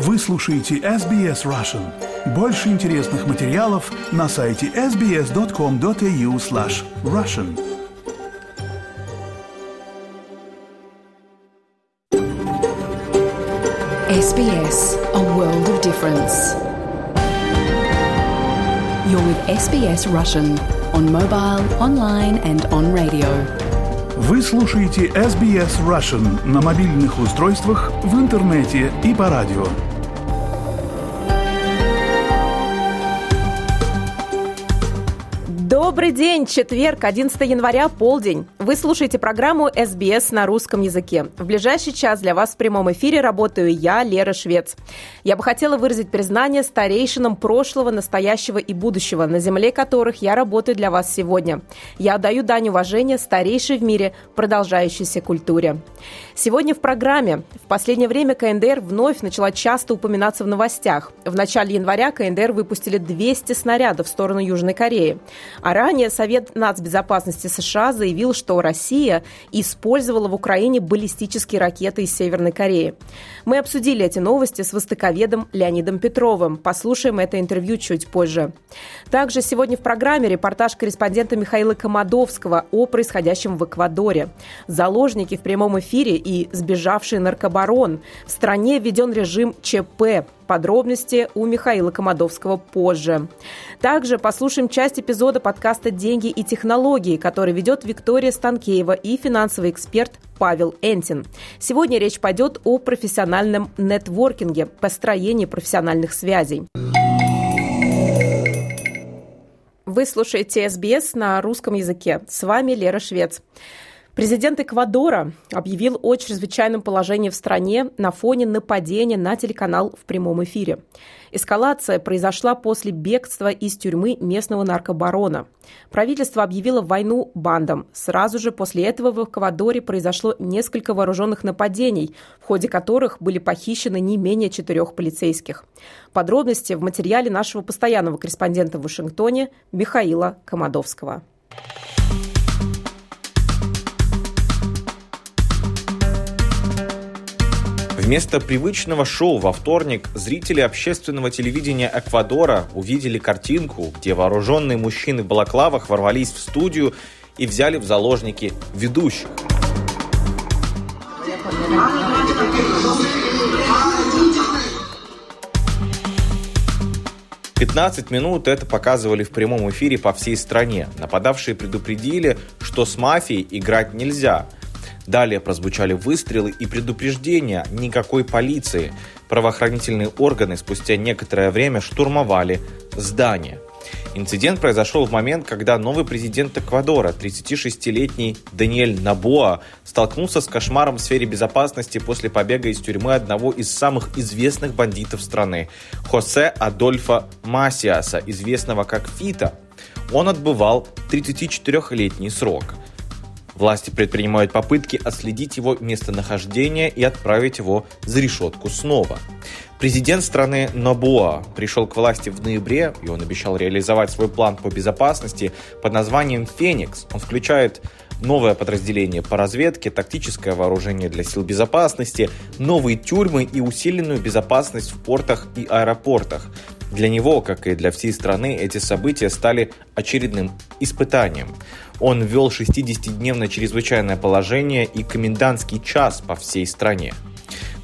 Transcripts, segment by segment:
Вы слушаете SBS Russian. Больше интересных материалов на сайте sbs.com.au slash russian. SBS, a world of difference. You're with SBS Russian on mobile, online and on radio. Вы слушаете SBS Russian на мобильных устройствах, в интернете и по радио. Добрый день, четверг, 11 января, полдень. Вы слушаете программу SBS на русском языке. В ближайший час для вас в прямом эфире работаю я, Лера Швец. Я бы хотела выразить признание старейшинам прошлого, настоящего и будущего, на земле которых я работаю для вас сегодня. Я отдаю дань уважения старейшей в мире продолжающейся культуре. Сегодня в программе. В последнее время КНДР вновь начала часто упоминаться в новостях. В начале января КНДР выпустили 200 снарядов в сторону Южной Кореи. А ранее Совет нацбезопасности США заявил, что Россия использовала в Украине баллистические ракеты из Северной Кореи. Мы обсудили эти новости с востоковедом Леонидом Петровым. Послушаем это интервью чуть позже. Также сегодня в программе репортаж корреспондента Михаила Комадовского о происходящем в Эквадоре. Заложники в прямом эфире и сбежавший наркобарон. В стране введен режим ЧП. Подробности у Михаила Комадовского позже. Также послушаем часть эпизода подкаста «Деньги и технологии», который ведет Виктория Станкеева и финансовый эксперт Павел Энтин. Сегодня речь пойдет о профессиональном нетворкинге, построении профессиональных связей. Вы слушаете СБС на русском языке. С вами Лера Швец. Президент Эквадора объявил о чрезвычайном положении в стране на фоне нападения на телеканал в прямом эфире. Эскалация произошла после бегства из тюрьмы местного наркобарона. Правительство объявило войну бандам. Сразу же после этого в Эквадоре произошло несколько вооруженных нападений, в ходе которых были похищены не менее четырех полицейских. Подробности в материале нашего постоянного корреспондента в Вашингтоне Михаила Комадовского. Вместо привычного шоу во вторник зрители общественного телевидения Эквадора увидели картинку, где вооруженные мужчины в балаклавах ворвались в студию и взяли в заложники ведущих. Пятнадцать минут это показывали в прямом эфире по всей стране. Нападавшие предупредили, что с мафией играть нельзя – Далее прозвучали выстрелы и предупреждения никакой полиции. Правоохранительные органы спустя некоторое время штурмовали здание. Инцидент произошел в момент, когда новый президент Эквадора, 36-летний Даниэль Набоа, столкнулся с кошмаром в сфере безопасности после побега из тюрьмы одного из самых известных бандитов страны – Хосе Адольфа Масиаса, известного как Фита. Он отбывал 34-летний срок – Власти предпринимают попытки отследить его местонахождение и отправить его за решетку снова. Президент страны Нобуа пришел к власти в ноябре, и он обещал реализовать свой план по безопасности под названием «Феникс». Он включает новое подразделение по разведке, тактическое вооружение для сил безопасности, новые тюрьмы и усиленную безопасность в портах и аэропортах. Для него, как и для всей страны, эти события стали очередным испытанием. Он ввел 60-дневное чрезвычайное положение и комендантский час по всей стране.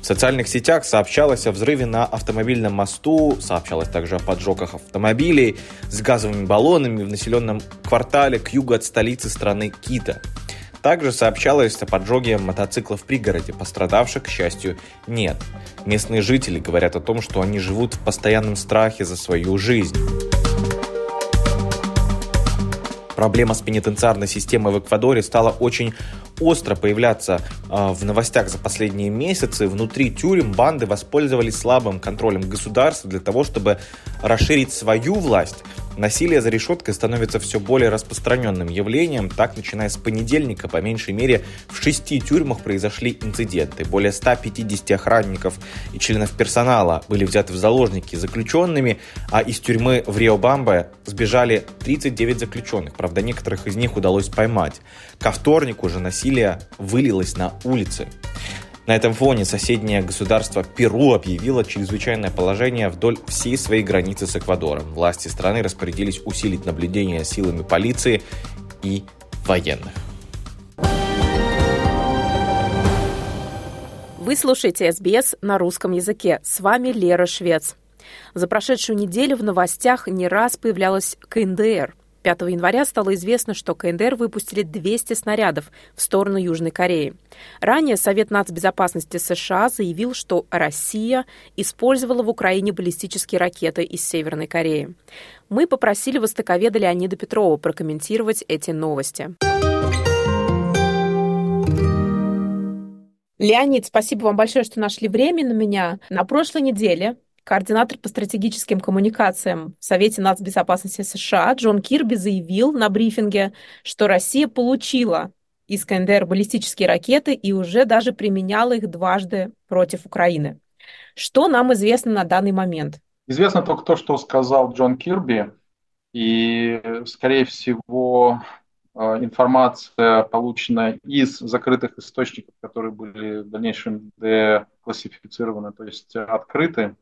В социальных сетях сообщалось о взрыве на автомобильном мосту, сообщалось также о поджогах автомобилей с газовыми баллонами в населенном квартале к югу от столицы страны Кита. Также сообщалось о поджоге мотоциклов в пригороде, пострадавших, к счастью, нет. Местные жители говорят о том, что они живут в постоянном страхе за свою жизнь. Проблема с пенитенциарной системой в Эквадоре стала очень остро появляться э, в новостях за последние месяцы. Внутри тюрем банды воспользовались слабым контролем государства для того, чтобы расширить свою власть Насилие за решеткой становится все более распространенным явлением. Так, начиная с понедельника, по меньшей мере, в шести тюрьмах произошли инциденты. Более 150 охранников и членов персонала были взяты в заложники заключенными, а из тюрьмы в Рио-Бамбе сбежали 39 заключенных. Правда, некоторых из них удалось поймать. Ко вторнику же насилие вылилось на улицы. На этом фоне соседнее государство Перу объявило чрезвычайное положение вдоль всей своей границы с Эквадором. Власти страны распорядились усилить наблюдение силами полиции и военных. Вы слушаете СБС на русском языке. С вами Лера Швец. За прошедшую неделю в новостях не раз появлялась КНДР – 5 января стало известно, что КНДР выпустили 200 снарядов в сторону Южной Кореи. Ранее Совет нацбезопасности США заявил, что Россия использовала в Украине баллистические ракеты из Северной Кореи. Мы попросили востоковеда Леонида Петрова прокомментировать эти новости. Леонид, спасибо вам большое, что нашли время на меня. На прошлой неделе Координатор по стратегическим коммуникациям в Совете нацбезопасности США Джон Кирби заявил на брифинге, что Россия получила из КНДР баллистические ракеты и уже даже применяла их дважды против Украины. Что нам известно на данный момент? Известно только то, что сказал Джон Кирби, и, скорее всего, э, информация, полученная из закрытых источников, которые были в дальнейшем деклассифицированы, то есть открыты,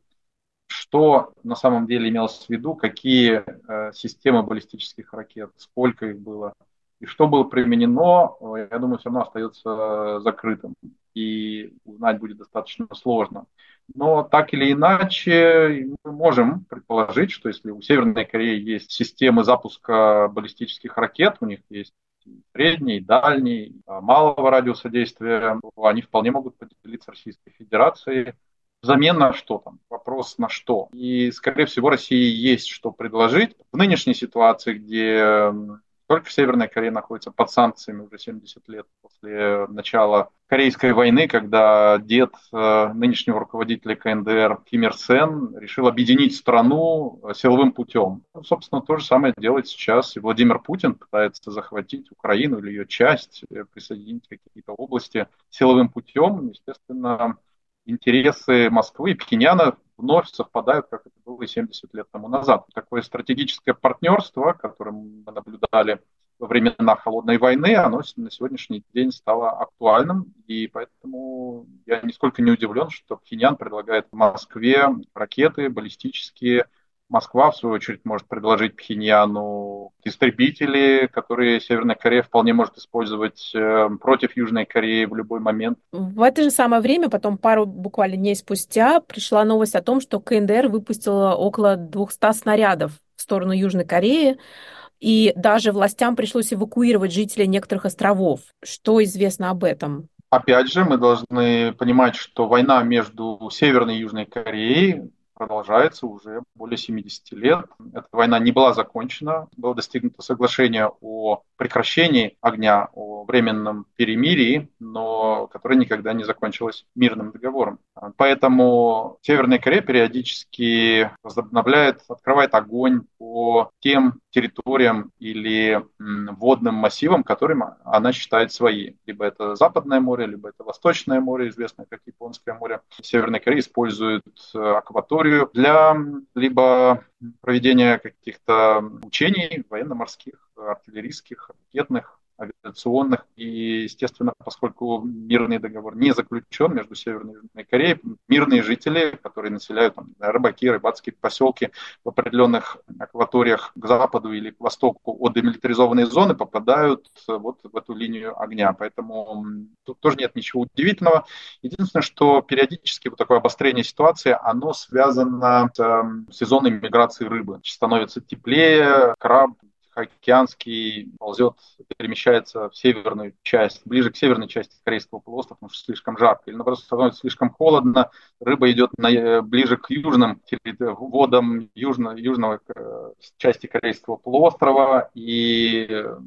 что на самом деле имелось в виду, какие э, системы баллистических ракет, сколько их было, и что было применено, я думаю, все равно остается закрытым, и узнать будет достаточно сложно. Но так или иначе, мы можем предположить, что если у Северной Кореи есть системы запуска баллистических ракет, у них есть средний, дальний, малого радиуса действия, они вполне могут поделиться Российской Федерацией Взамен на что там? Вопрос на что? И, скорее всего, России есть что предложить. В нынешней ситуации, где только Северная Корея находится под санкциями уже 70 лет после начала Корейской войны, когда дед э, нынешнего руководителя КНДР Ким Ир Сен решил объединить страну э, силовым путем. Ну, собственно, то же самое делает сейчас и Владимир Путин, пытается захватить Украину или ее часть, э, присоединить какие-то области силовым путем. Естественно, интересы Москвы и Пхеньяна вновь совпадают, как это было и 70 лет тому назад. Такое стратегическое партнерство, которое мы наблюдали во времена Холодной войны, оно на сегодняшний день стало актуальным, и поэтому я нисколько не удивлен, что Пхеньян предлагает Москве ракеты баллистические, Москва, в свою очередь, может предложить Пхеньяну истребители, которые Северная Корея вполне может использовать э, против Южной Кореи в любой момент. В это же самое время, потом пару буквально дней спустя, пришла новость о том, что КНДР выпустила около 200 снарядов в сторону Южной Кореи. И даже властям пришлось эвакуировать жителей некоторых островов. Что известно об этом? Опять же, мы должны понимать, что война между Северной и Южной Кореей продолжается уже более 70 лет. Эта война не была закончена. Было достигнуто соглашение о прекращении огня, о временном перемирии, но которое никогда не закончилось мирным договором. Поэтому Северная Корея периодически возобновляет, открывает огонь по тем территориям или водным массивам, которым она считает свои. Либо это Западное море, либо это Восточное море, известное как Японское море. Северная Корея использует э, акваторию для либо проведения каких-то учений военно-морских, артиллерийских, ракетных, авиационных. И, естественно, поскольку мирный договор не заключен между Северной и Южной Кореей, мирные жители, которые населяют там, рыбаки, рыбацкие поселки в определенных акваториях к западу или к востоку от демилитаризованной зоны, попадают вот в эту линию огня. Поэтому тут тоже нет ничего удивительного. Единственное, что периодически вот такое обострение ситуации, оно связано с э, сезонной миграцией рыбы. Становится теплее, краб Тихоокеанский ползет, перемещается в северную часть, ближе к северной части Корейского полуострова, потому что слишком жарко. Или, наоборот, становится слишком холодно, рыба идет на, э, ближе к южным водам южно, южного э, части Корейского полуострова, и э,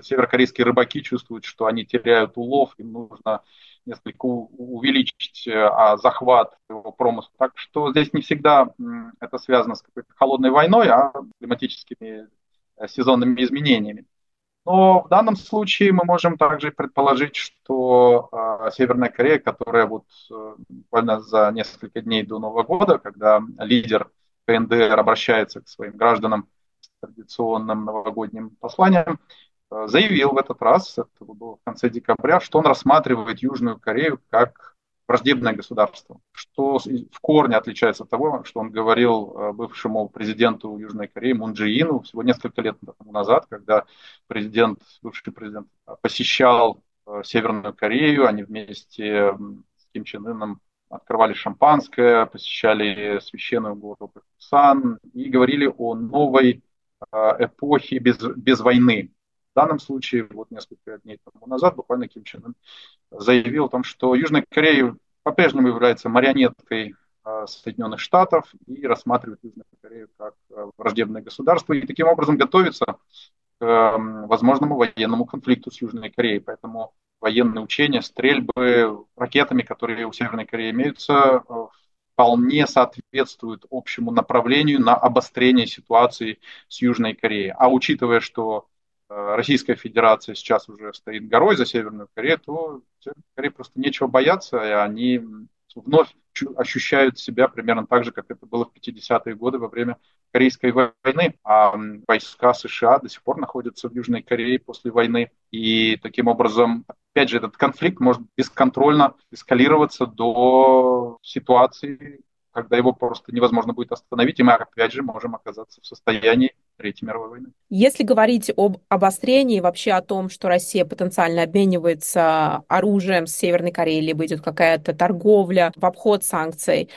северокорейские рыбаки чувствуют, что они теряют улов, им нужно несколько увеличить а, захват его промысла. Так что здесь не всегда это связано с какой-то холодной войной, а климатическими сезонными изменениями. Но в данном случае мы можем также предположить, что э, Северная Корея, которая вот э, буквально за несколько дней до Нового года, когда лидер КНДР обращается к своим гражданам с традиционным новогодним посланием, э, заявил в этот раз, это было в конце декабря, что он рассматривает Южную Корею как враждебное государство, что в корне отличается от того, что он говорил э, бывшему президенту Южной Кореи Мун Джи всего несколько лет назад, когда президент, бывший президент посещал э, Северную Корею, они вместе с Ким Чен Ыном открывали шампанское, посещали священную гору Пусан и говорили о новой э, эпохе без, без войны. В данном случае, вот несколько дней тому назад, буквально Ким Чен Ын заявил о том, что Южная Корея по-прежнему является марионеткой э, Соединенных Штатов и рассматривает Южную Корею как э, враждебное государство и таким образом готовится к возможному военному конфликту с Южной Кореей. Поэтому военные учения, стрельбы ракетами, которые у Северной Кореи имеются, э, вполне соответствуют общему направлению на обострение ситуации с Южной Кореей. А учитывая, что Российская Федерация сейчас уже стоит горой за Северную Корею, то Северной Корее просто нечего бояться, и они вновь ощущают себя примерно так же, как это было в 50-е годы во время Корейской войны. А войска США до сих пор находятся в Южной Корее после войны. И таким образом, опять же, этот конфликт может бесконтрольно эскалироваться до ситуации, когда его просто невозможно будет остановить, и мы опять же можем оказаться в состоянии Третьей мировой войны. Если говорить об обострении, вообще о том, что Россия потенциально обменивается оружием с Северной Кореей, либо идет какая-то торговля в обход санкций,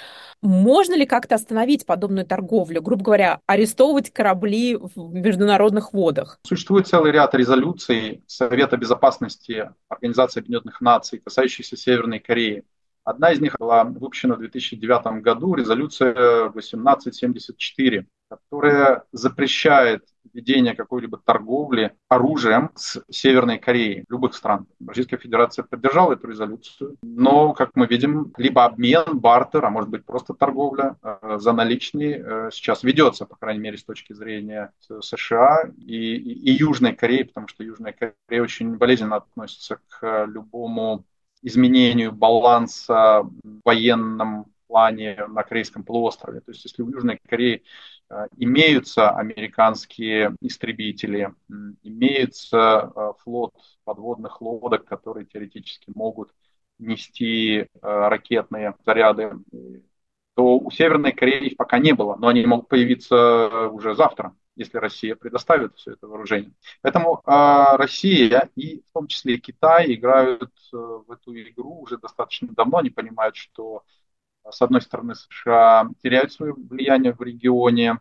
можно ли как-то остановить подобную торговлю, грубо говоря, арестовывать корабли в международных водах? Существует целый ряд резолюций Совета Безопасности Организации Объединенных Наций, касающихся Северной Кореи. Одна из них была выпущена в 2009 году, резолюция 1874, которая запрещает ведение какой-либо торговли оружием с Северной Кореей, любых стран. Российская Федерация поддержала эту резолюцию, но, как мы видим, либо обмен, бартер, а может быть просто торговля э, за наличные э, сейчас ведется, по крайней мере, с точки зрения США и, и, и Южной Кореи, потому что Южная Корея очень болезненно относится к любому изменению баланса в военном плане на Корейском полуострове. То есть если в Южной Корее э, имеются американские истребители, имеется э, флот подводных лодок, которые теоретически могут нести э, ракетные заряды, то у Северной Кореи их пока не было, но они могут появиться уже завтра если Россия предоставит все это вооружение. Поэтому э, Россия и в том числе и Китай играют э, в эту игру уже достаточно давно. Они понимают, что с одной стороны США теряют свое влияние в регионе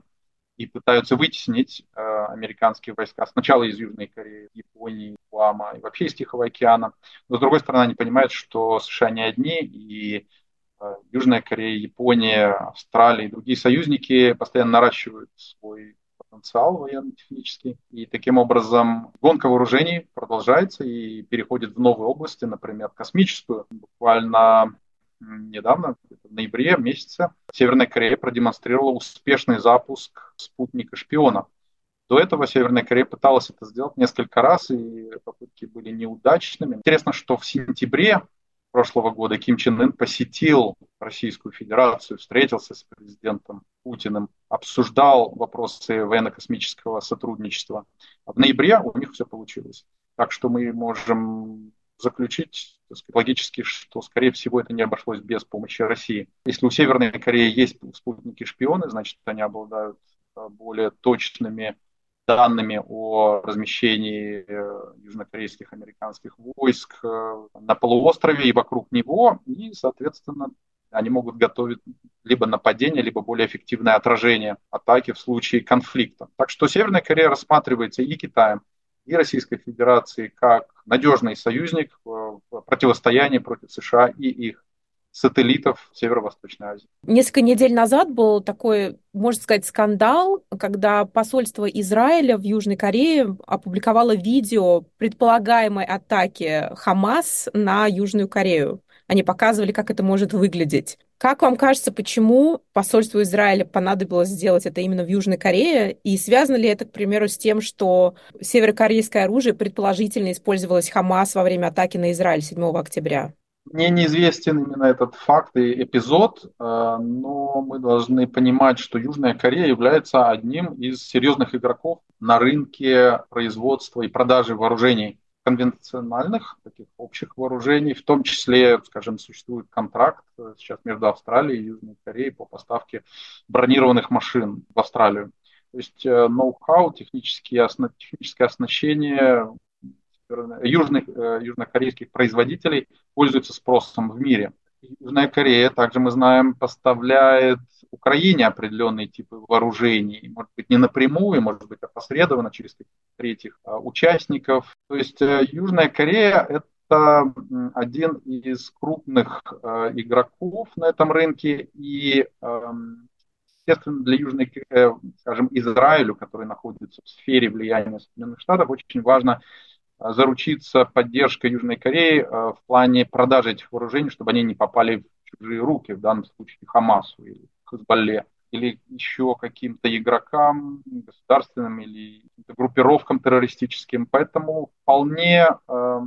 и пытаются вытеснить э, американские войска сначала из Южной Кореи, Японии, Гуама и вообще из Тихого океана. Но с другой стороны, они понимают, что США не одни, и э, Южная Корея, Япония, Австралия и другие союзники постоянно наращивают свой потенциал военно-технический. И таким образом гонка вооружений продолжается и переходит в новые области, например, космическую. Буквально недавно, в ноябре месяце, Северная Корея продемонстрировала успешный запуск спутника-шпиона. До этого Северная Корея пыталась это сделать несколько раз, и попытки были неудачными. Интересно, что в сентябре прошлого года Ким Чен Ын посетил Российскую Федерацию, встретился с президентом Путиным, обсуждал вопросы военно-космического сотрудничества. А в ноябре у них все получилось. Так что мы можем заключить сказать, логически, что, скорее всего, это не обошлось без помощи России. Если у Северной Кореи есть спутники-шпионы, значит, они обладают а, более точными данными о размещении э, южнокорейских американских войск э, на полуострове и вокруг него, и, соответственно, они могут готовить либо нападение, либо более эффективное отражение атаки в случае конфликта. Так что Северная Корея рассматривается и Китаем, и Российской Федерацией как надежный союзник в противостоянии против США и их сателлитов Северо-Восточной Азии. Несколько недель назад был такой, можно сказать, скандал, когда посольство Израиля в Южной Корее опубликовало видео предполагаемой атаки Хамас на Южную Корею. Они показывали, как это может выглядеть. Как вам кажется, почему посольству Израиля понадобилось сделать это именно в Южной Корее? И связано ли это, к примеру, с тем, что северокорейское оружие предположительно использовалось Хамас во время атаки на Израиль 7 октября? Мне неизвестен именно этот факт и эпизод, э, но мы должны понимать, что Южная Корея является одним из серьезных игроков на рынке производства и продажи вооружений. конвенциональных, таких общих вооружений, в том числе, скажем, существует контракт э, сейчас между Австралией и Южной Кореей по поставке бронированных машин в Австралию. То есть э, ноу-хау, техническое оснащение южных, э, южнокорейских производителей пользуется спросом в мире. Южная Корея, также мы знаем, поставляет Украине определенные типы вооружений, может быть, не напрямую, может быть, опосредованно через третьих а, участников. То есть э, Южная Корея – это один из крупных э, игроков на этом рынке, и, эм, естественно, для Южной, э, скажем, Израилю, который находится в сфере влияния Соединенных Штатов, очень важно заручиться поддержкой Южной Кореи в плане продажи этих вооружений, чтобы они не попали в чужие руки, в данном случае Хамасу или Хазбалле или еще каким-то игрокам государственным или группировкам террористическим. Поэтому вполне э,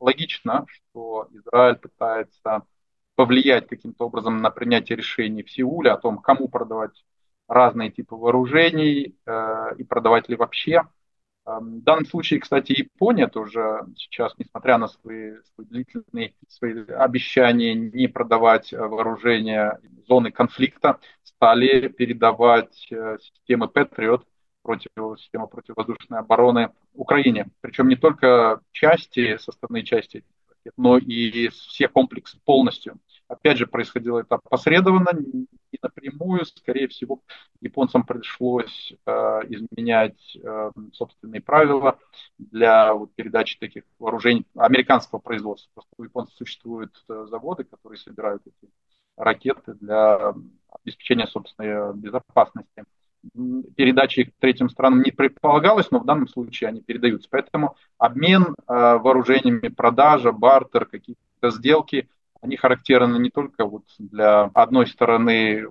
логично, что Израиль пытается повлиять каким-то образом на принятие решений в Сеуле о том, кому продавать разные типы вооружений э, и продавать ли вообще. В данном случае, кстати, Япония тоже сейчас, несмотря на свои, свои длительные свои обещания не продавать э, вооружения зоны конфликта, стали передавать э, системы Patriot, против, система противовоздушной обороны Украине. Причем не только части, составные части, но и все комплексы полностью. Опять же, происходило это опосредованно, не напрямую. Скорее всего, японцам пришлось э, изменять э, собственные правила для вот, передачи таких вооружений американского производства. Просто у японцев существуют э, заводы, которые собирают эти ракеты для обеспечения собственной безопасности. Передачи их третьим странам не предполагалось, но в данном случае они передаются. Поэтому обмен э, вооружениями, продажа, бартер, какие-то сделки – они характерны не только вот для одной стороны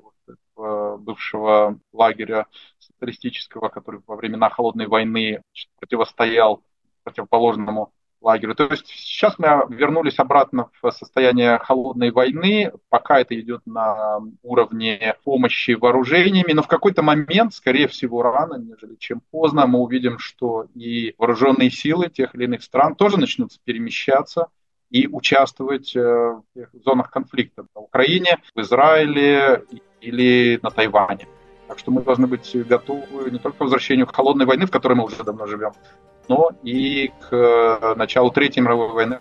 бывшего лагеря социалистического, который во времена холодной войны противостоял противоположному лагерю. То есть сейчас мы вернулись обратно в состояние холодной войны, пока это идет на уровне помощи вооружениями, но в какой-то момент, скорее всего, рано, нежели чем поздно, мы увидим, что и вооруженные силы тех или иных стран тоже начнут перемещаться и участвовать э, в зонах конфликта на Украине, в Израиле или на Тайване. Так что мы должны быть готовы не только к возвращению к холодной войны, в которой мы уже давно живем, но и к э, началу Третьей мировой войны.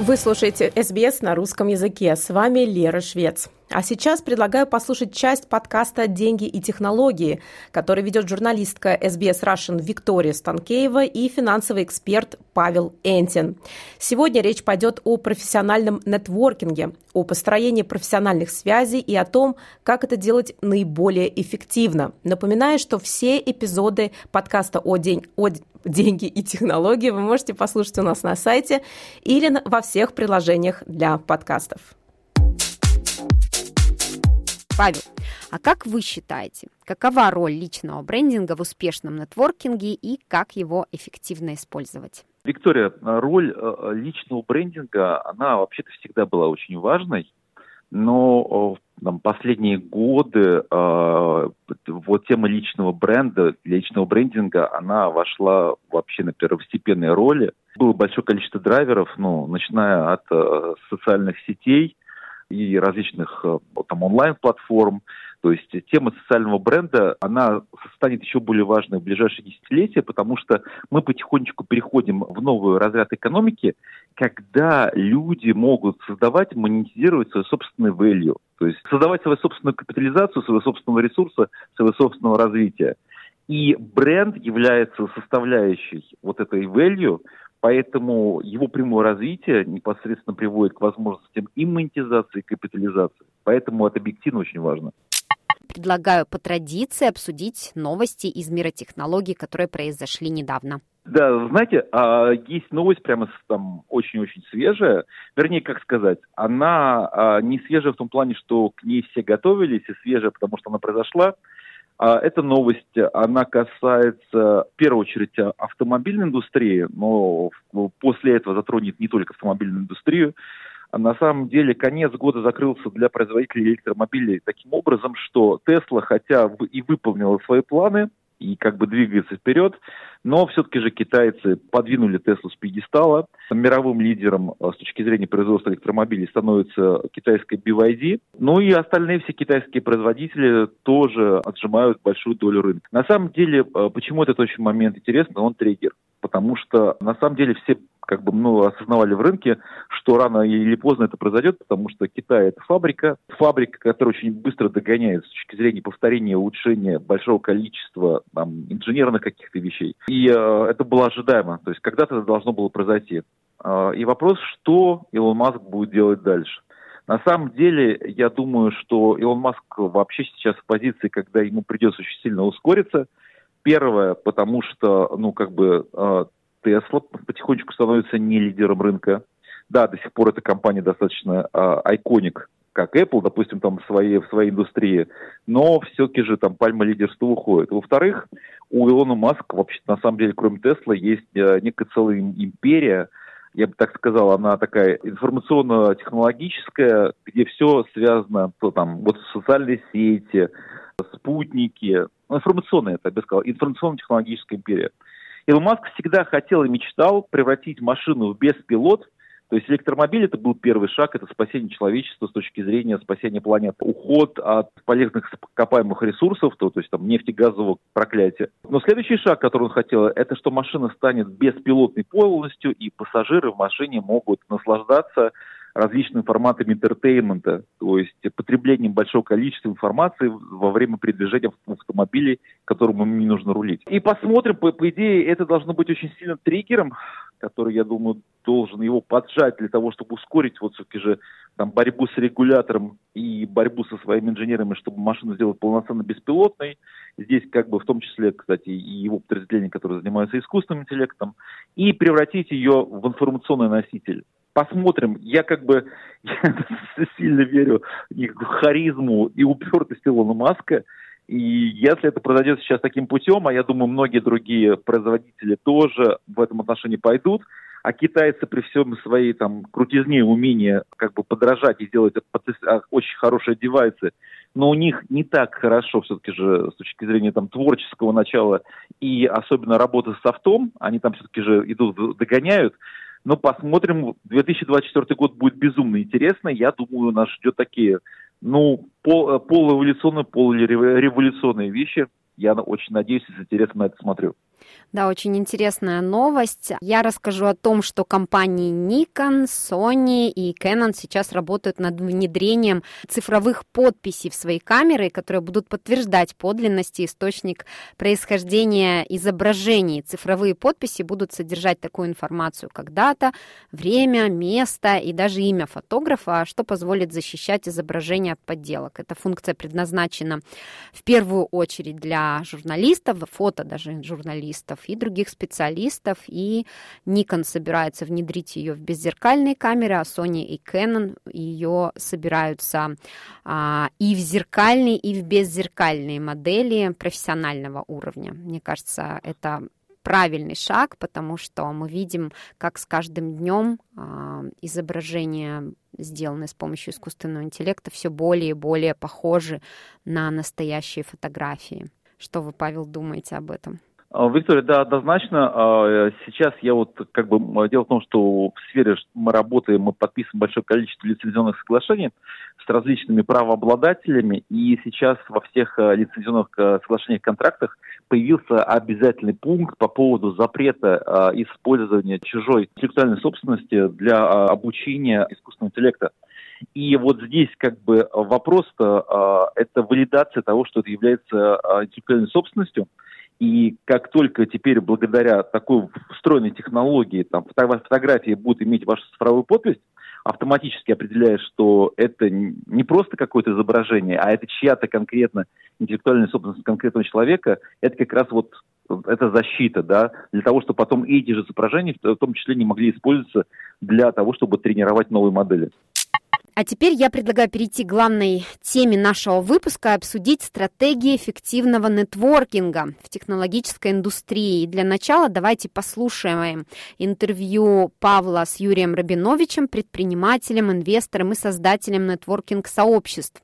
Вы слушаете СБС на русском языке. С вами Лера Швец. А сейчас предлагаю послушать часть подкаста «Деньги и технологии», который ведет журналистка SBS Russian Виктория Станкеева и финансовый эксперт Павел Энтин. Сегодня речь пойдет о профессиональном нетворкинге, о построении профессиональных связей и о том, как это делать наиболее эффективно. Напоминаю, что все эпизоды подкаста о, день, о деньги и технологии вы можете послушать у нас на сайте или во всех приложениях для подкастов. Павел, а как вы считаете, какова роль личного брендинга в успешном нетворкинге и как его эффективно использовать? Виктория, роль э, личного брендинга, она вообще-то всегда была очень важной, но там, последние годы э, вот тема личного бренда, личного брендинга, она вошла вообще на первостепенные роли. Было большое количество драйверов, ну, начиная от э, социальных сетей – и различных э, там онлайн-платформ. То есть тема социального бренда, она станет еще более важной в ближайшие десятилетия, потому что мы потихонечку переходим в новый разряд экономики, когда люди могут создавать, монетизировать свой собственный value, то есть создавать свою собственную капитализацию, своего собственного ресурса, своего собственного развития. И бренд является составляющей вот этой value, Поэтому его прямое развитие непосредственно приводит к возможностям и монетизации, и капитализации. Поэтому это объективно очень важно. Предлагаю по традиции обсудить новости из мира технологий, которые произошли недавно. Да, знаете, а, есть новость прямо там очень-очень свежая. Вернее, как сказать, она а, не свежая в том плане, что к ней все готовились, и свежая, потому что она произошла. А эта новость, она касается, в первую очередь, автомобильной индустрии, но после этого затронет не только автомобильную индустрию. На самом деле, конец года закрылся для производителей электромобилей таким образом, что Tesla, хотя и выполнила свои планы, и как бы двигается вперед. Но все-таки же китайцы подвинули Теслу с пьедестала. Мировым лидером э, с точки зрения производства электромобилей становится китайская BYD. Ну и остальные все китайские производители тоже отжимают большую долю рынка. На самом деле, э, почему этот очень момент интересный, он триггер. Потому что на самом деле все как бы ну, осознавали в рынке, что рано или поздно это произойдет, потому что Китай это фабрика, фабрика, которая очень быстро догоняет с точки зрения повторения, улучшения большого количества там, инженерных каких-то вещей. И э, это было ожидаемо, то есть когда-то это должно было произойти. Э, и вопрос, что Илон Маск будет делать дальше. На самом деле, я думаю, что Илон Маск вообще сейчас в позиции, когда ему придется очень сильно ускориться. Первое, потому что, ну, как бы, э, Tesla потихонечку становится не лидером рынка. Да, до сих пор эта компания достаточно айконик, как Apple, допустим, там в своей, в своей индустрии, но все-таки же там пальма лидерства уходит. Во-вторых, у Илона Маска вообще на самом деле, кроме Тесла, есть э, некая целая империя, я бы так сказал, она такая информационно-технологическая, где все связано, то там, вот социальные сети, спутники, ну, информационная, я бы сказал, информационно-технологическая империя. Илон Маск всегда хотел и мечтал превратить машину в беспилот. То есть электромобиль это был первый шаг, это спасение человечества с точки зрения спасения планеты. Уход от полезных ископаемых ресурсов, то, то есть там нефтегазового проклятия. Но следующий шаг, который он хотел, это что машина станет беспилотной полностью, и пассажиры в машине могут наслаждаться различными форматами entertainment а, то есть потреблением большого количества информации во время передвижения в автомобиле, которому не нужно рулить. И посмотрим, по, по идее, это должно быть очень сильно триггером, который, я думаю, должен его поджать для того, чтобы ускорить вот все-таки же там, борьбу с регулятором и борьбу со своими инженерами, чтобы машину сделать полноценно беспилотной. Здесь как бы в том числе, кстати, и его подразделения, которые занимаются искусственным интеллектом, и превратить ее в информационный носитель посмотрим. Я как бы я сильно верю в харизму и упертость Илона Маска. И если это произойдет сейчас таким путем, а я думаю, многие другие производители тоже в этом отношении пойдут, а китайцы при всем своей там крутизне умении как бы подражать и сделать а, очень хорошие девайсы, но у них не так хорошо все-таки же с точки зрения там творческого начала и особенно работы с софтом, они там все-таки же идут, догоняют, но посмотрим. 2024 год будет безумно интересный. Я думаю, нас ждет такие, ну, пол, полуэволюционные, полуреволюционные вещи. Я очень надеюсь и с интересом на это смотрю. Да, очень интересная новость. Я расскажу о том, что компании Nikon, Sony и Canon сейчас работают над внедрением цифровых подписей в свои камеры, которые будут подтверждать подлинность и источник происхождения изображений. Цифровые подписи будут содержать такую информацию, как дата, время, место и даже имя фотографа, что позволит защищать изображение от подделок. Эта функция предназначена в первую очередь для журналистов, фото даже журналистов, и других специалистов, и Nikon собирается внедрить ее в беззеркальные камеры, а Sony и Canon ее собираются а, и в зеркальные, и в беззеркальные модели профессионального уровня. Мне кажется, это правильный шаг, потому что мы видим, как с каждым днем а, изображения, сделанные с помощью искусственного интеллекта, все более и более похожи на настоящие фотографии. Что вы, Павел, думаете об этом? А, Виктория, да, однозначно. А, сейчас я вот как бы дело в том, что в сфере мы работаем, мы подписываем большое количество лицензионных соглашений с различными правообладателями, и сейчас во всех а, лицензионных соглашениях, контрактах появился обязательный пункт по поводу запрета использования чужой интеллектуальной собственности для обучения искусственного интеллекта. И вот здесь как бы вопрос-то это валидация того, что это является интеллектуальной собственностью – и как только теперь благодаря такой встроенной технологии там, фотографии будут иметь вашу цифровую подпись, автоматически определяешь, что это не просто какое-то изображение, а это чья-то конкретно интеллектуальная собственность конкретного человека, это как раз вот это защита, да, для того, чтобы потом эти же изображения в том числе не могли использоваться для того, чтобы тренировать новые модели. А теперь я предлагаю перейти к главной теме нашего выпуска и обсудить стратегии эффективного нетворкинга в технологической индустрии. И для начала давайте послушаем интервью Павла с Юрием Рабиновичем, предпринимателем, инвестором и создателем нетворкинг-сообществ.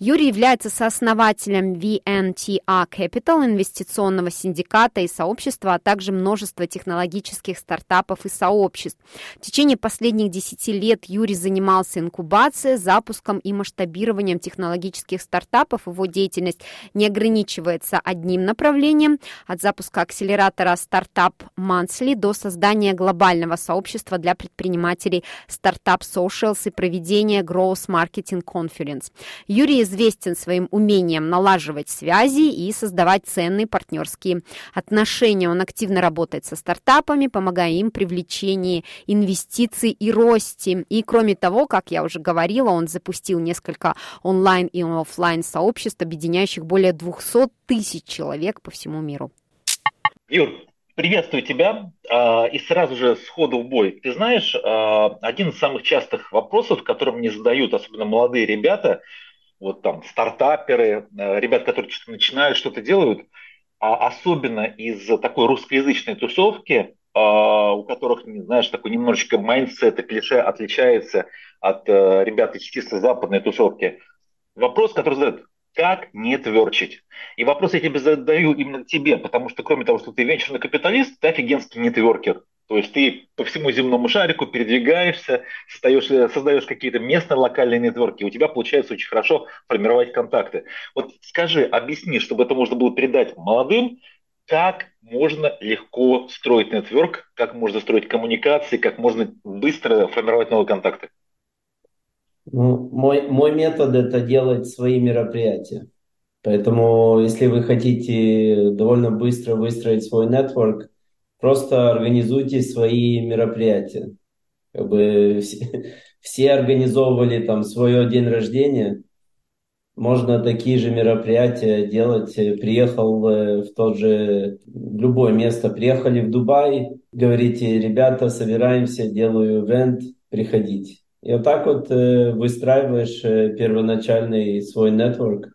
Юрий является сооснователем VNTR Capital, инвестиционного синдиката и сообщества, а также множества технологических стартапов и сообществ. В течение последних 10 лет Юрий занимался инкубацией, запуском и масштабированием технологических стартапов. Его деятельность не ограничивается одним направлением, от запуска акселератора стартап Monthly до создания глобального сообщества для предпринимателей Startup Socials и проведения Growth Marketing Conference. Юрий известен своим умением налаживать связи и создавать ценные партнерские отношения. Он активно работает со стартапами, помогая им привлечении инвестиций и росте. И кроме того, как я уже говорила, он запустил несколько онлайн и офлайн сообществ, объединяющих более 200 тысяч человек по всему миру. Юр, приветствую тебя. А, и сразу же сходу в бой. Ты знаешь, а, один из самых частых вопросов, которые мне задают, особенно молодые ребята, вот там стартаперы, а, ребят, которые что-то начинают, что-то делают, особенно из такой русскоязычной тусовки, у которых, знаешь, такой немножечко mindset и клише отличается от ребят из чисто западной тусовки. Вопрос, который задают, как network ить? И вопрос я тебе задаю именно тебе, потому что кроме того, что ты венчурный капиталист, ты офигенский нетверкер. То есть ты по всему земному шарику передвигаешься, создаешь, создаешь какие-то местные локальные нетворки, у тебя получается очень хорошо формировать контакты. Вот скажи, объясни, чтобы это можно было передать молодым, как можно легко строить нетворк, как можно строить коммуникации, как можно быстро формировать новые контакты. Ну, мой, мой метод это делать свои мероприятия. Поэтому, если вы хотите довольно быстро выстроить свой нетворк, просто организуйте свои мероприятия. Как бы все, все организовывали там свое день рождения, можно такие же мероприятия делать. Приехал в тот же, в любое место, приехали в Дубай, говорите, ребята, собираемся, делаю ивент, приходите. И вот так вот э, выстраиваешь э, первоначальный свой нетворк.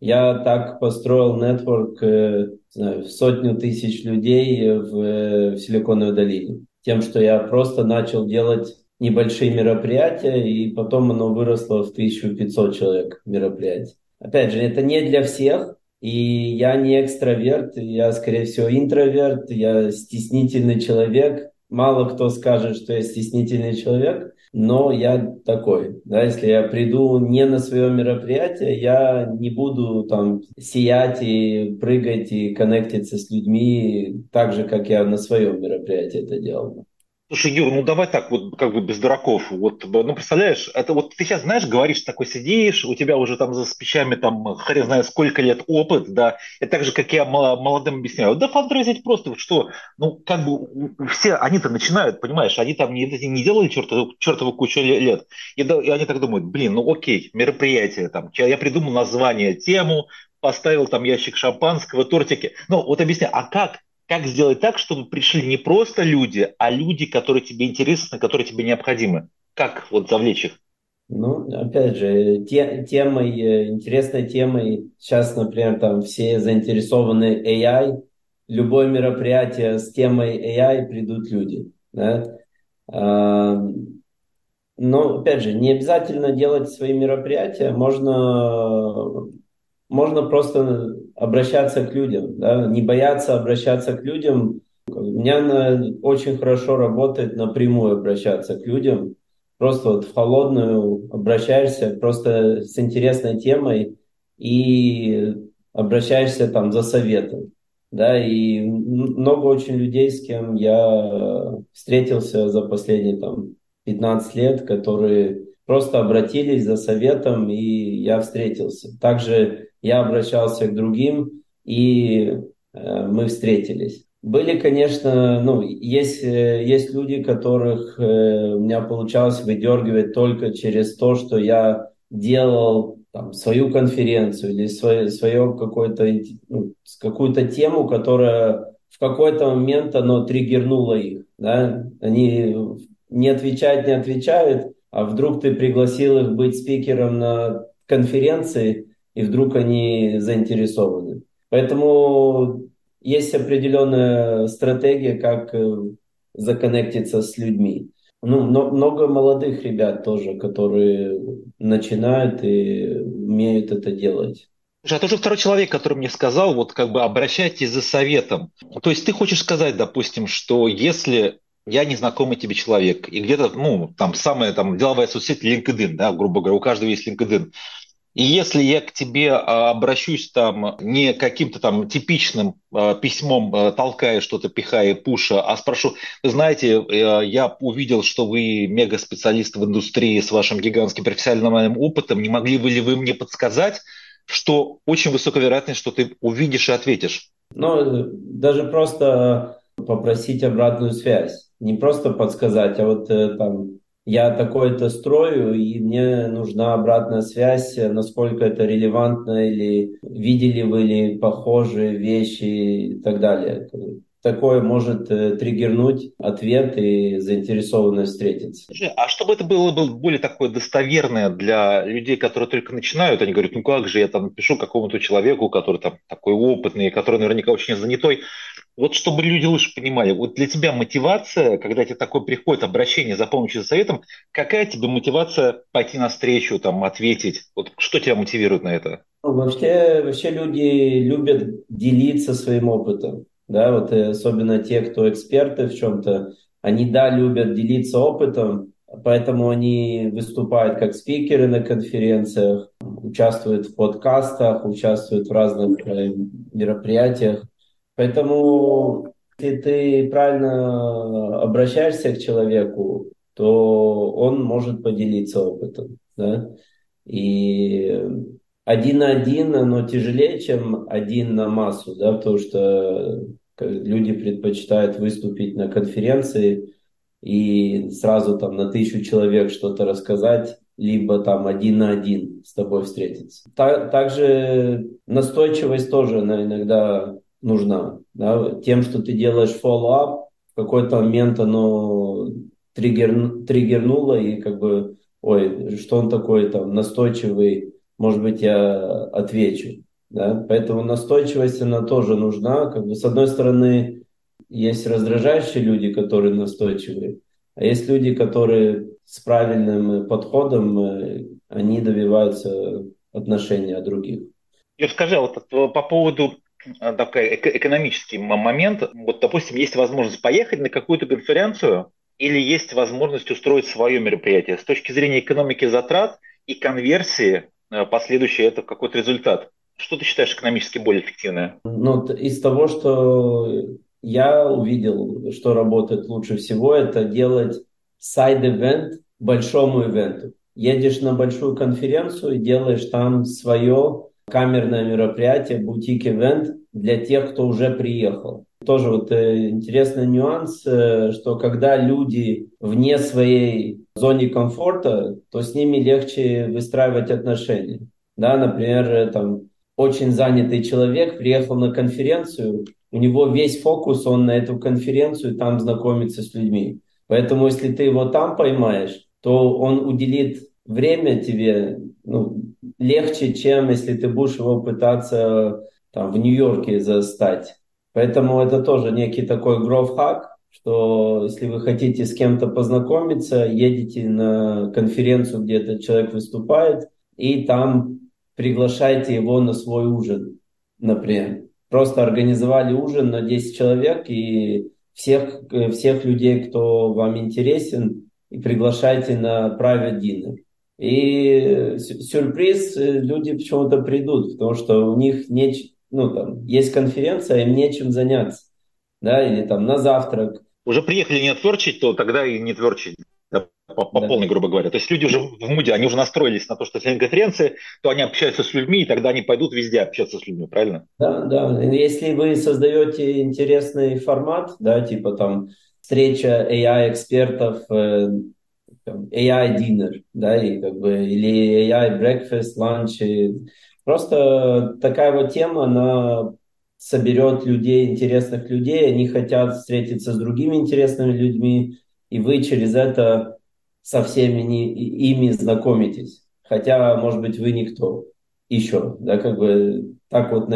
Я так построил нетворк э, в сотню тысяч людей в, в Силиконовой долине. Тем, что я просто начал делать небольшие мероприятия, и потом оно выросло в 1500 человек мероприятий. Опять же, это не для всех, и я не экстраверт, я, скорее всего, интроверт, я стеснительный человек. Мало кто скажет, что я стеснительный человек, но я такой, да, если я приду не на свое мероприятие, я не буду там сиять и прыгать и коннектиться с людьми так же, как я на своем мероприятии это делал. Слушай, Юр, ну давай так, вот как бы без дураков. Вот, ну, представляешь, это вот ты сейчас, знаешь, говоришь, такой сидишь, у тебя уже там за спичами там хрен знает сколько лет опыт, да, и так же, как я молодым объясняю, да фандрайзить просто, что, ну, как бы все, они-то начинают, понимаешь, они там не, не делали чертову, чертову кучу лет, и, да, и они так думают, блин, ну окей, мероприятие там, я придумал название, тему, поставил там ящик шампанского, тортики, ну, вот объясняю, а как как сделать так, чтобы пришли не просто люди, а люди, которые тебе интересны, которые тебе необходимы? Как вот завлечь их? Ну, опять же, те, темой, э, интересной темой, сейчас, например, там все заинтересованы AI, любое мероприятие с темой AI придут люди. Да? А, но, опять же, не обязательно делать свои мероприятия, можно можно просто обращаться к людям, да, не бояться обращаться к людям. У меня очень хорошо работает напрямую обращаться к людям. Просто вот в холодную обращаешься просто с интересной темой и обращаешься там за советом. Да, и много очень людей, с кем я встретился за последние там 15 лет, которые просто обратились за советом, и я встретился. Также я обращался к другим, и э, мы встретились. Были, конечно, ну, есть, э, есть люди, которых э, у меня получалось выдергивать только через то, что я делал там, свою конференцию или свое, свое какое-то, ну, какую-то тему, которая в какой-то момент оно триггернуло их. Да? Они не отвечают, не отвечают, а вдруг ты пригласил их быть спикером на конференции, и вдруг они заинтересованы. Поэтому есть определенная стратегия, как э, законнектиться с людьми. ну, много молодых ребят тоже, которые начинают и умеют это делать. А тоже второй человек, который мне сказал, вот как бы обращайтесь за советом. То есть ты хочешь сказать, допустим, что если я незнакомый тебе человек, и где-то, ну, там, самая там деловая соцсеть LinkedIn, да, грубо говоря, у каждого есть LinkedIn, и если я к тебе а, обращусь там не каким-то там типичным а, письмом, а, толкая что-то, пихая, пуша, а спрошу, вы знаете, э, я увидел, что вы мега-специалист в индустрии с вашим гигантским профессиональным опытом, не могли бы ли вы мне подсказать, что очень высокая вероятность, что ты увидишь и ответишь? Ну, даже просто попросить обратную связь. Не просто подсказать, а вот э, там я такое-то строю, и мне нужна обратная связь, насколько это релевантно, или видели вы ли похожие вещи и так далее. Такое может э, триггернуть ответ и заинтересованность встретиться. А чтобы это было, было более такое достоверное для людей, которые только начинают, они говорят, ну как же я там напишу какому-то человеку, который там такой опытный, который наверняка очень занятой, вот чтобы люди лучше понимали, вот для тебя мотивация, когда тебе такое приходит обращение за помощью, за советом, какая тебе мотивация пойти навстречу, там, ответить? Вот что тебя мотивирует на это? Вообще, вообще люди любят делиться своим опытом. Да, вот э, особенно те, кто эксперты в чем-то, они, да, любят делиться опытом, поэтому они выступают как спикеры на конференциях, участвуют в подкастах, участвуют в разных э, мероприятиях. Поэтому, если ты правильно обращаешься к человеку, то он может поделиться опытом. Да? И один на один, оно тяжелее, чем один на массу, да, потому что люди предпочитают выступить на конференции и сразу там на тысячу человек что-то рассказать, либо там один на один с тобой встретиться. Также настойчивость тоже иногда нужна. Да? Тем, что ты делаешь follow-up, в какой-то момент оно триггер, триггернуло, и как бы, ой, что он такой там настойчивый, может быть, я отвечу. Да? Поэтому настойчивость, она тоже нужна. Как бы, с одной стороны, есть раздражающие люди, которые настойчивые, а есть люди, которые с правильным подходом, э, они добиваются отношения других. И скажи, а вот по поводу такой экономический момент. Вот, допустим, есть возможность поехать на какую-то конференцию или есть возможность устроить свое мероприятие. С точки зрения экономики затрат и конверсии, э, последующий это какой-то результат. Что ты считаешь экономически более эффективное? Ну, из того, что я увидел, что работает лучше всего, это делать сайд-эвент большому ивенту. Едешь на большую конференцию и делаешь там свое камерное мероприятие, бутик-ивент для тех, кто уже приехал. Тоже вот э, интересный нюанс, э, что когда люди вне своей зоне комфорта, то с ними легче выстраивать отношения. Да, например, э, там очень занятый человек приехал на конференцию, у него весь фокус, он на эту конференцию, там знакомится с людьми. Поэтому если ты его там поймаешь, то он уделит время тебе ну, легче, чем если ты будешь его пытаться там, в Нью-Йорке застать. Поэтому это тоже некий такой гроф-хак, что если вы хотите с кем-то познакомиться, едете на конференцию, где этот человек выступает, и там приглашайте его на свой ужин, например. Просто организовали ужин на 10 человек, и всех, всех людей, кто вам интересен, и приглашайте на private dinner. И сюрприз, э, люди почему-то придут, потому что у них не, ну, там, есть конференция, им нечем заняться. Да, или там на завтрак. Уже приехали не отверчить, то тогда и не тверчить. Да, по, по да. полной, грубо говоря. То есть люди уже в муде, они уже настроились на то, что если конференции, то они общаются с людьми, и тогда они пойдут везде общаться с людьми, правильно? Да, да. Если вы создаете интересный формат, да, типа там встреча AI-экспертов э, AI dinner, да, и как бы, или AI breakfast, lunch. И просто такая вот тема, она соберет людей, интересных людей, они хотят встретиться с другими интересными людьми, и вы через это со всеми не, ими знакомитесь. Хотя, может быть, вы никто еще, да, как бы так вот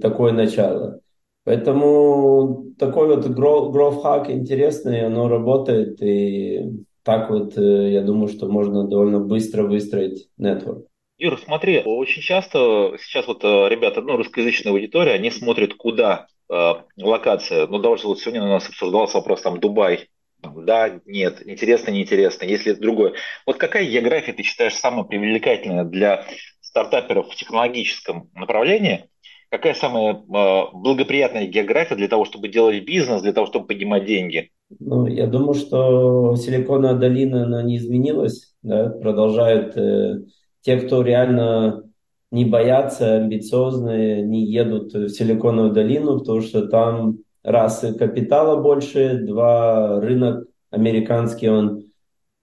такое начало. Поэтому такой вот growth hack интересный, оно работает, и так вот, э, я думаю, что можно довольно быстро выстроить нетворк. Юр, смотри, очень часто сейчас вот э, ребята, ну, русскоязычная аудитория, они смотрят куда э, локация. Ну, даже вот сегодня у нас обсуждался вопрос там Дубай. Да, нет, интересно, неинтересно, если другое. Вот какая география ты считаешь самая привлекательная для стартаперов в технологическом направлении? Какая самая э, благоприятная география для того, чтобы делать бизнес, для того, чтобы поднимать деньги? Ну, я думаю, что Силиконовая долина, она не изменилась, да, продолжают э, те, кто реально не боятся, амбициозные, не едут в Силиконовую долину, потому что там раз капитала больше, два рынок американский, он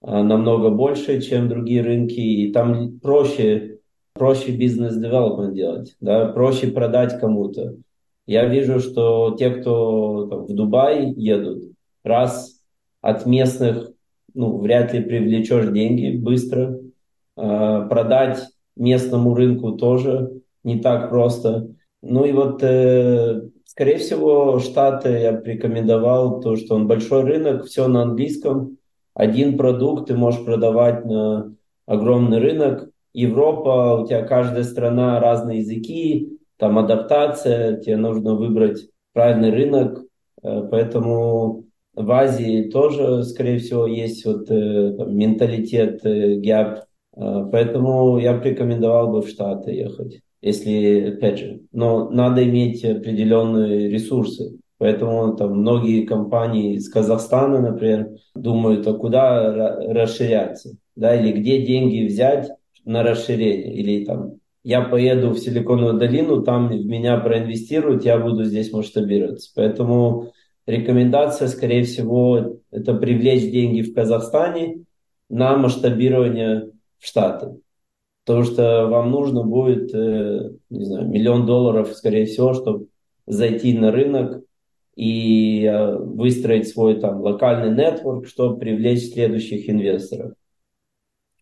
а, намного больше, чем другие рынки, и там проще, проще бизнес-девелопмент делать, да, проще продать кому-то. Я вижу, что те, кто там, в Дубай едут, раз от местных, ну, вряд ли привлечешь деньги быстро, э, продать местному рынку тоже не так просто. Ну и вот, э, скорее всего, Штаты я рекомендовал то, что он большой рынок, все на английском, один продукт ты можешь продавать на огромный рынок. Европа, у тебя каждая страна разные языки, там адаптация, тебе нужно выбрать правильный рынок, э, поэтому в Азии тоже, скорее всего, есть вот э, там, менталитет э, гэп. Э, поэтому я бы рекомендовал бы в Штаты ехать, если, опять же, но надо иметь определенные ресурсы. Поэтому там многие компании из Казахстана, например, думают, а куда расширяться, да, или где деньги взять на расширение, или там я поеду в Силиконовую долину, там в меня проинвестируют, я буду здесь масштабироваться. Поэтому Рекомендация, скорее всего, это привлечь деньги в Казахстане на масштабирование в Штаты. Потому что вам нужно будет, э, не знаю, миллион долларов, скорее всего, чтобы зайти на рынок и э, выстроить свой там локальный нетворк, чтобы привлечь следующих инвесторов.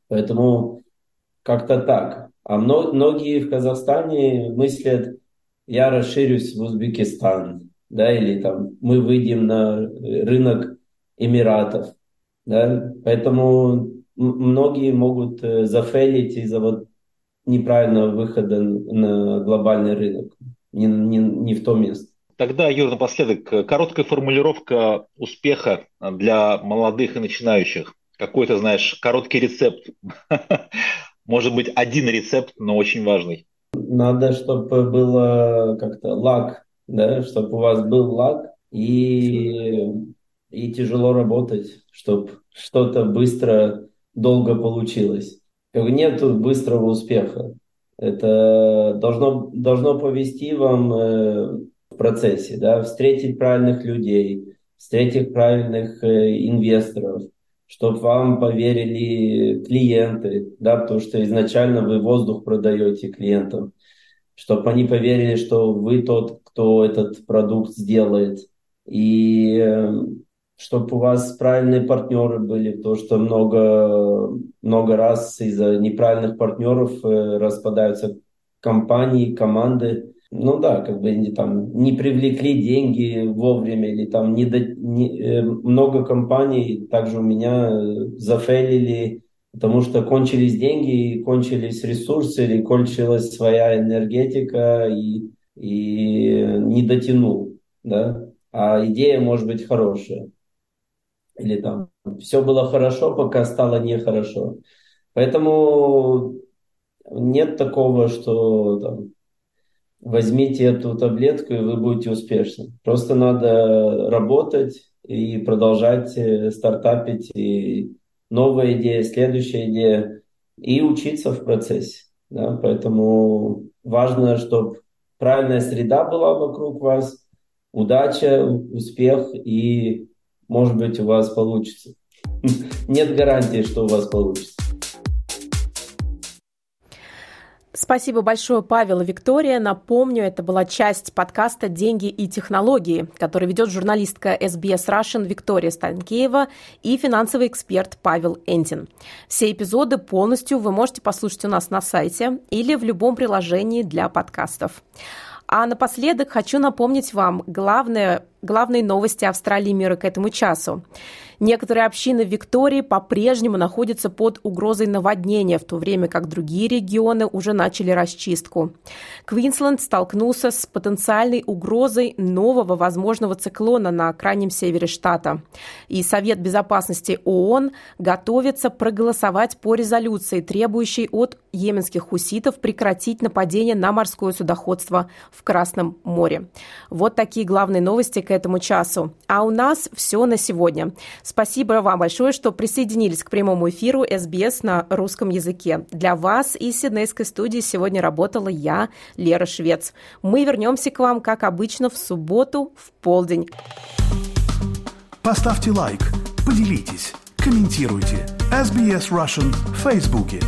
Поэтому как-то так. А многие в Казахстане мыслят, я расширюсь в Узбекистан, да, или там мы выйдем на рынок Эмиратов, да, поэтому многие могут э, зафейлить из-за вот неправильного выхода на глобальный рынок, не, не, не в то место. Тогда, Юр, напоследок, короткая формулировка успеха для молодых и начинающих. Какой-то, знаешь, короткий рецепт. Может быть, один рецепт, но очень важный. Надо, чтобы было как-то лак да, чтобы у вас был лак и, и тяжело работать, чтобы что-то быстро, долго получилось. Как нету быстрого успеха. Это должно, должно повести вам э, в процессе, да, встретить правильных людей, встретить правильных э, инвесторов, чтобы вам поверили клиенты, да, потому что изначально вы воздух продаете клиентам, чтобы они поверили, что вы тот, кто этот продукт сделает. И эм, чтобы у вас правильные партнеры были, то что много, много раз из-за неправильных партнеров э, распадаются компании, команды. Ну да, как бы не, там, не привлекли деньги вовремя, или там не, до, не э, много компаний также у меня э, зафейлили, потому что кончились деньги, кончились ресурсы, или кончилась своя энергетика, и и не дотянул, да, а идея может быть хорошая. Или там все было хорошо, пока стало нехорошо. Поэтому нет такого, что там, возьмите эту таблетку и вы будете успешны. Просто надо работать и продолжать э, стартапить, и новая идея, следующая идея, и учиться в процессе. Да? Поэтому важно, чтобы правильная среда была вокруг вас, удача, успех и, может быть, у вас получится. Нет гарантии, что у вас получится. Спасибо большое, Павел и Виктория. Напомню, это была часть подкаста «Деньги и технологии», который ведет журналистка SBS Russian Виктория Станкеева и финансовый эксперт Павел Энтин. Все эпизоды полностью вы можете послушать у нас на сайте или в любом приложении для подкастов. А напоследок хочу напомнить вам главное главные новости Австралии и мира к этому часу. Некоторые общины Виктории по-прежнему находятся под угрозой наводнения, в то время как другие регионы уже начали расчистку. Квинсленд столкнулся с потенциальной угрозой нового возможного циклона на крайнем севере штата. И Совет безопасности ООН готовится проголосовать по резолюции, требующей от йеменских хуситов прекратить нападение на морское судоходство в Красном море. Вот такие главные новости к этому часу. А у нас все на сегодня. Спасибо вам большое, что присоединились к прямому эфиру СБС на русском языке. Для вас из Сиднейской студии сегодня работала я, Лера Швец. Мы вернемся к вам, как обычно, в субботу в полдень. Поставьте лайк, поделитесь, комментируйте. SBS Russian в Фейсбуке.